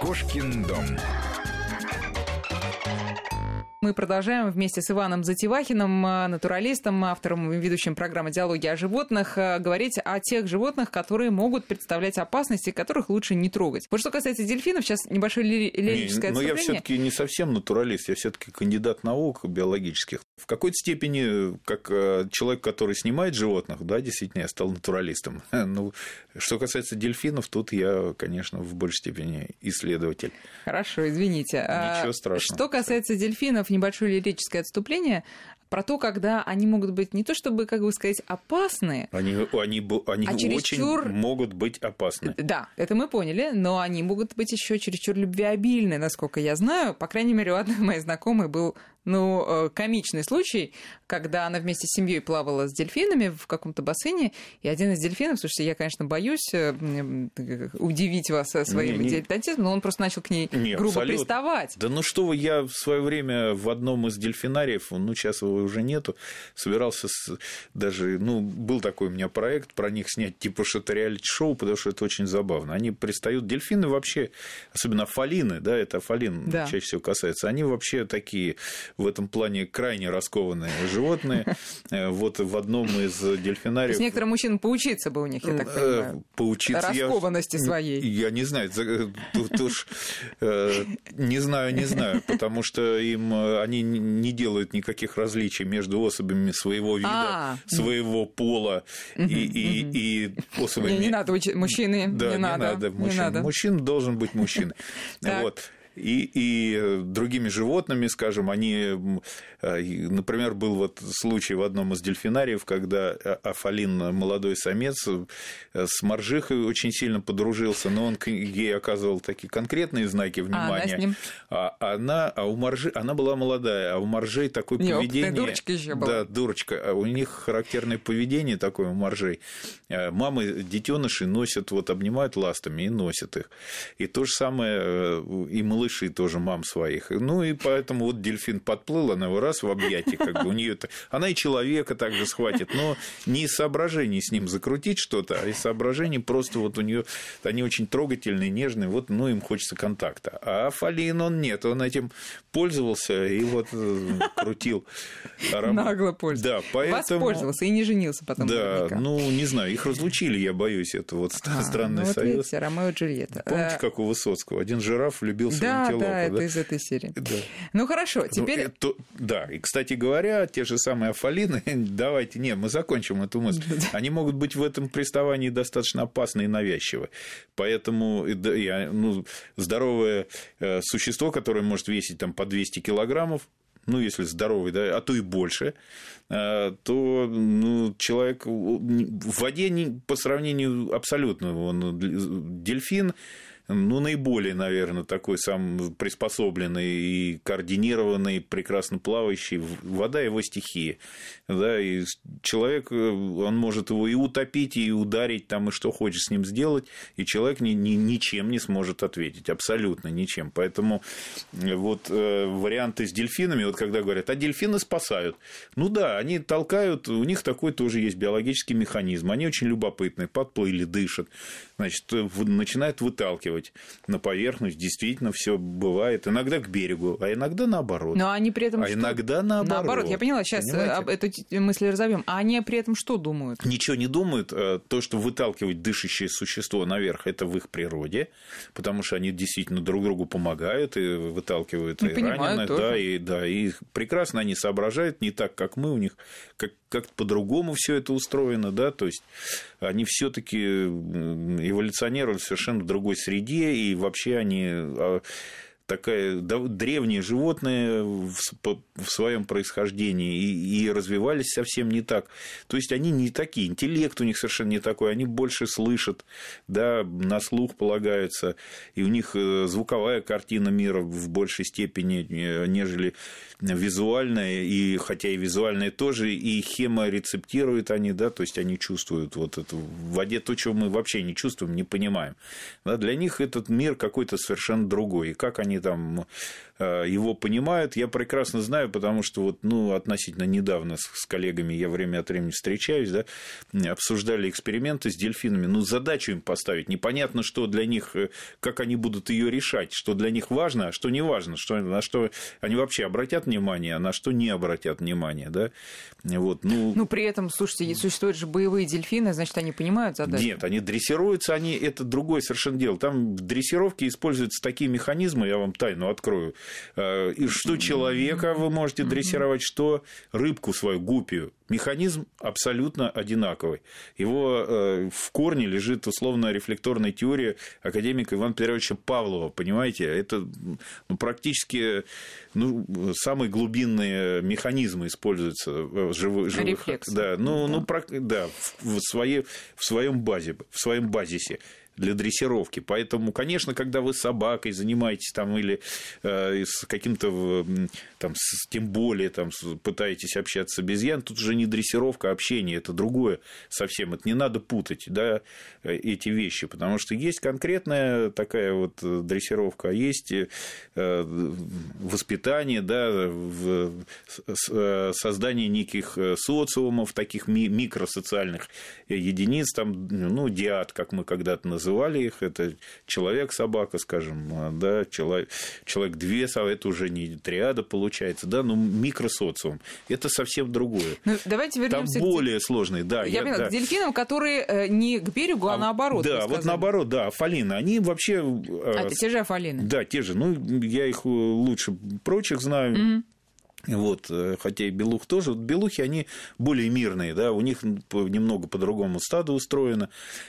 Кошкин дом. Мы продолжаем вместе с Иваном Затевахиным, э, натуралистом, автором и ведущим программы «Диалоги о животных», э, говорить о тех животных, которые могут представлять опасности, которых лучше не трогать. Вот что касается дельфинов, сейчас небольшое лирическое не, Но я все-таки не совсем натуралист, я все-таки кандидат наук биологических. В какой-то степени, как э, человек, который снимает животных, да, действительно, я стал натуралистом. Ну, что касается дельфинов, тут я, конечно, в большей степени исследователь. Хорошо, извините. Ничего а страшного. Что касается дельфинов, небольшое лирическое отступление про то, когда они могут быть не то чтобы, как бы сказать, опасны, они, они, они а чересчур... очень могут быть опасны. Да, это мы поняли, но они могут быть еще чересчур любвеобильны, насколько я знаю. По крайней мере, у одной моей знакомой был ну, э, комичный случай, когда она вместе с семьей плавала с дельфинами в каком-то бассейне, и один из дельфинов, слушайте, я, конечно, боюсь э, удивить вас своим не, дилетантизмом, но он просто начал к ней не, грубо абсолютно. приставать. Да ну что вы, я в свое время в одном из дельфинариев, ну, сейчас его уже нету, собирался с, даже, ну, был такой у меня проект про них снять типа что-то реалити-шоу, потому что это очень забавно. Они пристают, дельфины вообще, особенно фалины, да, это фалин да. чаще всего касается, они вообще такие в этом плане крайне раскованные животные. Э, вот в одном из дельфинариев... То есть некоторым мужчинам поучиться бы у них, я так э, понимаю. Поучиться... Раскованности я, своей. Я не знаю. Тут уж... Э, не знаю, не знаю. Потому что им они не делают никаких различий между особями своего вида, а, своего пола и, особями... Не, надо, мужчины, да, не, не надо. надо мужчин. Не надо. Мужчина должен быть мужчиной. Вот и, и другими животными, скажем, они, э, например, был вот случай в одном из дельфинариев, когда Афалин, молодой самец, э, с моржихой очень сильно подружился, но он ей оказывал такие конкретные знаки внимания. А, она, ним... а, она, а у моржи, она была молодая, а у моржей такое Не, поведение... дурочка еще была. Да, дурочка. А у них характерное поведение такое у моржей. Э, мамы детеныши носят, вот обнимают ластами и носят их. И то же самое и малыши малышей тоже мам своих. Ну и поэтому вот дельфин подплыл, она его раз в объятии, как бы у нее. Она и человека также схватит, но не из соображений с ним закрутить что-то, а из соображений просто вот у нее они очень трогательные, нежные, вот, ну, им хочется контакта. А Фалин, он нет, он этим пользовался и вот э, крутил. Нагло пользовался. Да, поэтому... Воспользовался и не женился потом. Да, наверняка. ну, не знаю, их разлучили, я боюсь, это вот а, странный ну, вот союз. Видите, Ромео и Джульетта. Помните, как у Высоцкого? Один жираф влюбился да, антилопу. Да, это из этой серии. Да. Ну хорошо, ну, теперь... Ну, это, да, и, кстати говоря, те же самые афалины, давайте, не, мы закончим эту мысль, они могут быть в этом приставании достаточно опасны и навязчивы. Поэтому ну, здоровое э, существо, которое может весить там, по 200 килограммов, ну, если здоровый, да, а то и больше, э, то ну, человек в воде по сравнению абсолютно, он, дельфин ну, наиболее, наверное, такой сам приспособленный и координированный, прекрасно плавающий. Вода его стихия. Да, и человек, э, он может его и утопить, и ударить, там, и что хочет с ним сделать, и человек ни, ни, ничем не сможет ответить, абсолютно ничем. Поэтому э, вот э, варианты с дельфинами, вот когда говорят, а дельфины спасают. Ну да, они толкают, у них такой тоже есть биологический механизм, они очень любопытные, подплыли, дышат, значит, начинают выталкивать на поверхность, действительно, все бывает, иногда к берегу, а иногда наоборот. Но они при этом А что? иногда наоборот. Наоборот, я поняла, сейчас Понимаете? эту мысль разовьем. А они при этом что думают? Ничего не думают. Э, то, что выталкивать дышащее существо наверх, это в их природе, потому что они действительно друг другу помогают и выталкивают ну, и раненых. Да, и, да, и прекрасно они соображают, не так, как мы, у них как, как по-другому все это устроено, да, то есть они все-таки эволюционируют в совершенно другой среде, и вообще они а, такая древние животные в своем происхождении и, развивались совсем не так. То есть они не такие, интеллект у них совершенно не такой, они больше слышат, да, на слух полагаются, и у них э, звуковая картина мира в большей степени, нежели визуальная, и хотя и визуальная тоже, и хеморецептируют они, да, то есть они чувствуют вот это в воде то, чего мы вообще не чувствуем, не понимаем. Да, для них этот мир какой-то совершенно другой, и как они они там его понимают. Я прекрасно знаю, потому что вот, ну, относительно недавно с, коллегами я время от времени встречаюсь, да, обсуждали эксперименты с дельфинами. Ну, задачу им поставить. Непонятно, что для них, э, как они будут ее решать, что для них важно, а что не важно, что, на что они вообще обратят внимание, а на что не обратят внимание, да. Вот, ну... ну, при этом, слушайте, существуют же боевые дельфины, значит, они понимают задачу? Нет, они дрессируются, они, это другое совершенно дело. Там в дрессировке используются такие механизмы, я вам тайну открою, Э, и что человека вы можете дрессировать, что рыбку свою, гупию. Механизм абсолютно одинаковый. Его э, в корне лежит условно рефлекторная теория академика Ивана Петровича Павлова, понимаете? Это ну, практически ну, самые глубинные механизмы используются в живых. Рефлекс. Да, ну, да. ну, про, да в, своей, в своем базе, в своем базисе для дрессировки. Поэтому, конечно, когда вы с собакой занимаетесь там или э, с каким-то, там, с, тем более там, пытаетесь общаться с обезьян, тут не дрессировка, а общение, это другое совсем. Это не надо путать да, эти вещи, потому что есть конкретная такая вот дрессировка, а есть э, воспитание, да, э, создание неких э, социумов, таких микросоциальных единиц, там, ну, диад, как мы когда-то называли, их, это человек-собака, скажем, а, да, человек, человек две, это уже не триада получается, да, но микросоциум. Это совсем другое. Ну, давайте вернемся Там более к... сложные, да. Я, я поняла, да. к дельфинам, которые э, не к берегу, а, а наоборот. Да, вот наоборот, да, афалины, они вообще... А, это те же афалины? Да, те же. Ну, я их лучше прочих знаю. Mm-hmm. Вот, э, хотя и белух тоже. Вот белухи, они более мирные, да, у них немного по-другому стадо устроено,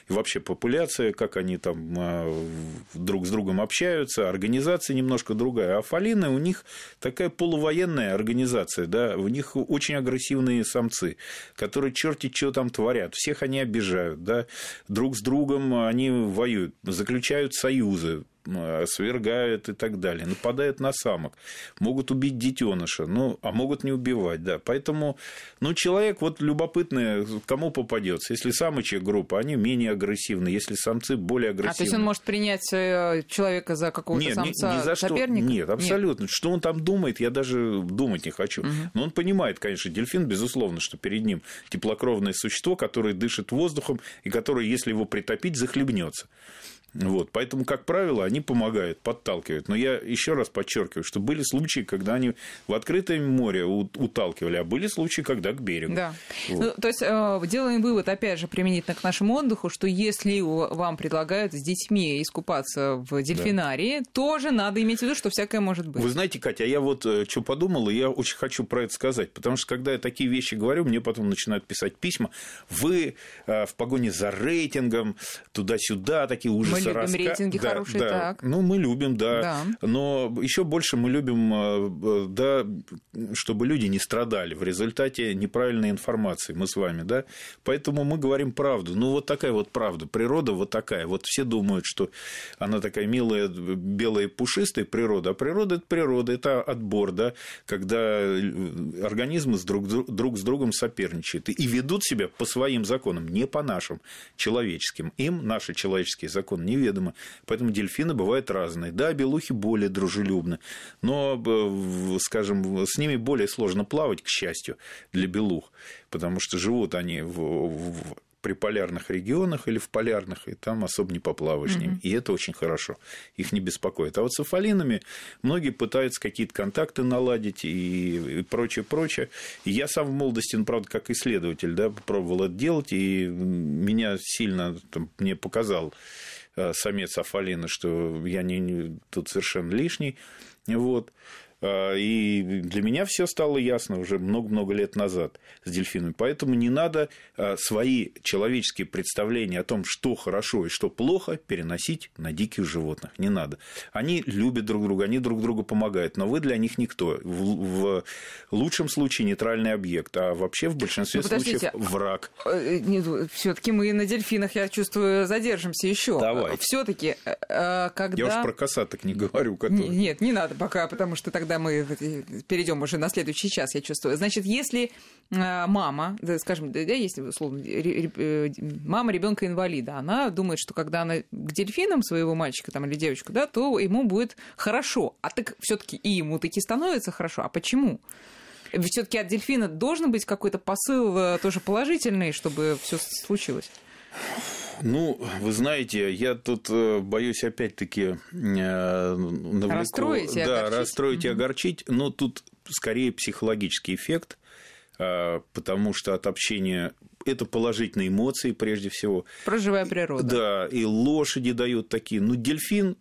и вообще популяция, как они там а, друг с другом общаются, организация немножко другая. А фалины у них такая полувоенная организация, да, у них очень агрессивные самцы, которые черти что там творят, всех они обижают, да, друг с другом они воюют, заключают союзы, Э, свергают и так далее, нападают на самок, могут убить детеныша, ну, а могут не убивать, да. Поэтому, ну, человек вот любопытный, кому попадется. Если самочья группа, они менее агрессивны, если самцы более агрессивны. А то есть он может принять э, человека за какого-то нет, самца ни, ни за соперника? Что, нет, абсолютно. Нет. Что он там думает, я даже думать не хочу. Угу. Но он понимает, конечно, дельфин, безусловно, что перед ним теплокровное существо, которое дышит воздухом и которое, если его притопить, захлебнется. Вот, поэтому, как правило, они помогают, подталкивают. Но я еще раз подчеркиваю, что были случаи, когда они в открытое море уталкивали, а были случаи, когда к берегу. Да. Вот. Ну, то есть э, делаем вывод, опять же, применительно к нашему отдыху, что если вам предлагают с детьми искупаться в дельфинарии, да. тоже надо иметь в виду, что всякое может быть. Вы знаете, Катя, я вот э, что подумал, и я очень хочу про это сказать, потому что когда я такие вещи говорю, мне потом начинают писать письма. Вы э, в погоне за рейтингом туда-сюда такие ужасы любим раска... рейтинги да, хорошие, да. так. Ну, мы любим, да. да. Но еще больше мы любим, э, да, чтобы люди не страдали в результате неправильной информации. Мы с вами, да. Поэтому мы говорим правду. Ну, вот такая вот правда. Природа вот такая. Вот все думают, что она такая милая, белая, пушистая природа. А природа – это природа, это отбор, да, когда организмы с друг, друг с другом соперничают и ведут себя по своим законам, не по нашим человеческим. Им наши человеческие законы не неведомо. Поэтому дельфины бывают разные. Да, белухи более дружелюбны, но, э, скажем, с ними более сложно плавать, к счастью, для белух, потому что живут они в, в при полярных регионах или в полярных, и там особо не поплаваешь с ними. И это очень хорошо. Их не беспокоит. А вот с афалинами многие пытаются какие-то контакты наладить и, и прочее, прочее. И я сам в молодости, ну, правда, как исследователь, да, пробовал это делать, и меня сильно там, мне показал самец Афалина, что я не, тут совершенно лишний. Вот. А, и для меня все стало ясно уже много-много лет назад с дельфинами. Поэтому не надо а, свои человеческие представления о том, что хорошо и что плохо, переносить на диких животных. Не надо. Они любят друг друга, они друг другу помогают, но вы для них никто. В, в лучшем случае нейтральный объект, а вообще в большинстве ну, случаев враг. Э, э, Все-таки мы на дельфинах, я чувствую, задержимся еще. Давай. Все-таки, когда... Я уж про косаток не говорю. Которые... Нет, не надо пока, потому что тогда тогда мы перейдем уже на следующий час, я чувствую. Значит, если мама, скажем, да, если условно мама ребенка инвалида, она думает, что когда она к дельфинам своего мальчика там, или девочку, да, то ему будет хорошо. А так все-таки и ему таки становится хорошо. А почему? Все-таки от дельфина должен быть какой-то посыл э, тоже положительный, чтобы все случилось. Ну, вы знаете, я тут э, боюсь опять-таки э, навлеку... Расстроить и да, огорчить. расстроить и огорчить, но тут скорее психологический эффект, потому что от общения это положительные эмоции прежде всего. Про живая природа. Да, и лошади дают такие. Ну, дельфин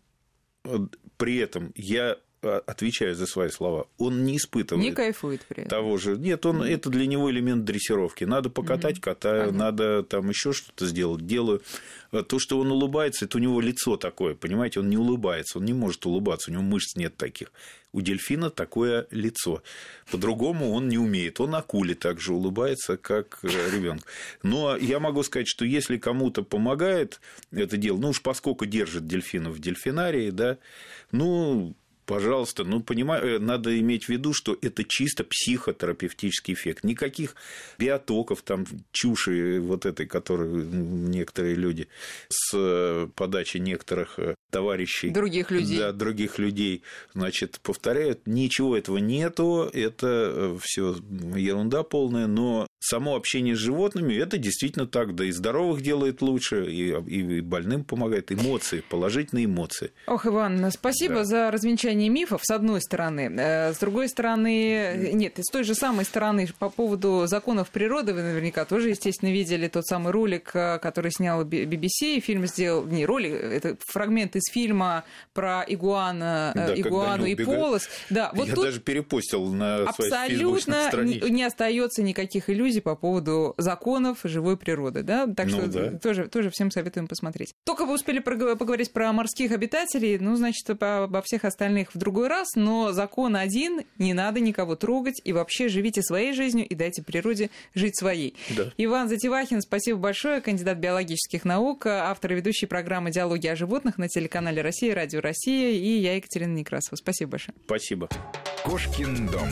при этом я а, отвечаю за свои слова, он не испытывает. Не кайфует при этом. Того же. Нет, он, это для него элемент дрессировки. Надо покатать, катаю, Понятно. надо там еще что-то сделать, делаю. А то, что он улыбается, это у него лицо такое, понимаете, он не улыбается, он не может улыбаться, у него мышц нет таких. У дельфина такое лицо. По-другому он не умеет. Он акуле также улыбается, как э, ребенок. Но я могу сказать, что если кому-то помогает это дело, ну уж поскольку держит дельфинов в дельфинарии, да, ну, Пожалуйста, ну, понимаю, э, надо иметь в виду, что это чисто психотерапевтический эффект. Никаких биотоков, там, чуши вот этой, которую некоторые люди с э, подачи некоторых э, товарищей. Других людей. Да, других людей, значит, повторяют. Ничего этого нету, это все ерунда полная, но само общение с животными, это действительно так, да и здоровых делает лучше, и, и больным помогает. Эмоции, положительные эмоции. Ох, Иван, спасибо да. за развенчание мифов, с одной стороны. Э, с другой стороны, нет, с той же самой стороны, по поводу законов природы, вы наверняка тоже, естественно, видели тот самый ролик, э, который снял BBC, фильм сделал, не ролик, это фрагмент из фильма про игуана, э, да, игуану и полос. Да, вот Я тут даже перепостил на Абсолютно не остается никаких иллюзий иллюзий по поводу законов живой природы, да, так ну, что да. Тоже, тоже всем советуем посмотреть. Только вы успели поговорить про морских обитателей, ну, значит, обо всех остальных в другой раз, но закон один, не надо никого трогать, и вообще живите своей жизнью и дайте природе жить своей. Да. Иван Затевахин, спасибо большое, кандидат биологических наук, автор и ведущий программы «Диалоги о животных» на телеканале «Россия», «Радио Россия», и я, Екатерина Некрасова. Спасибо большое. Спасибо. Кошкин дом.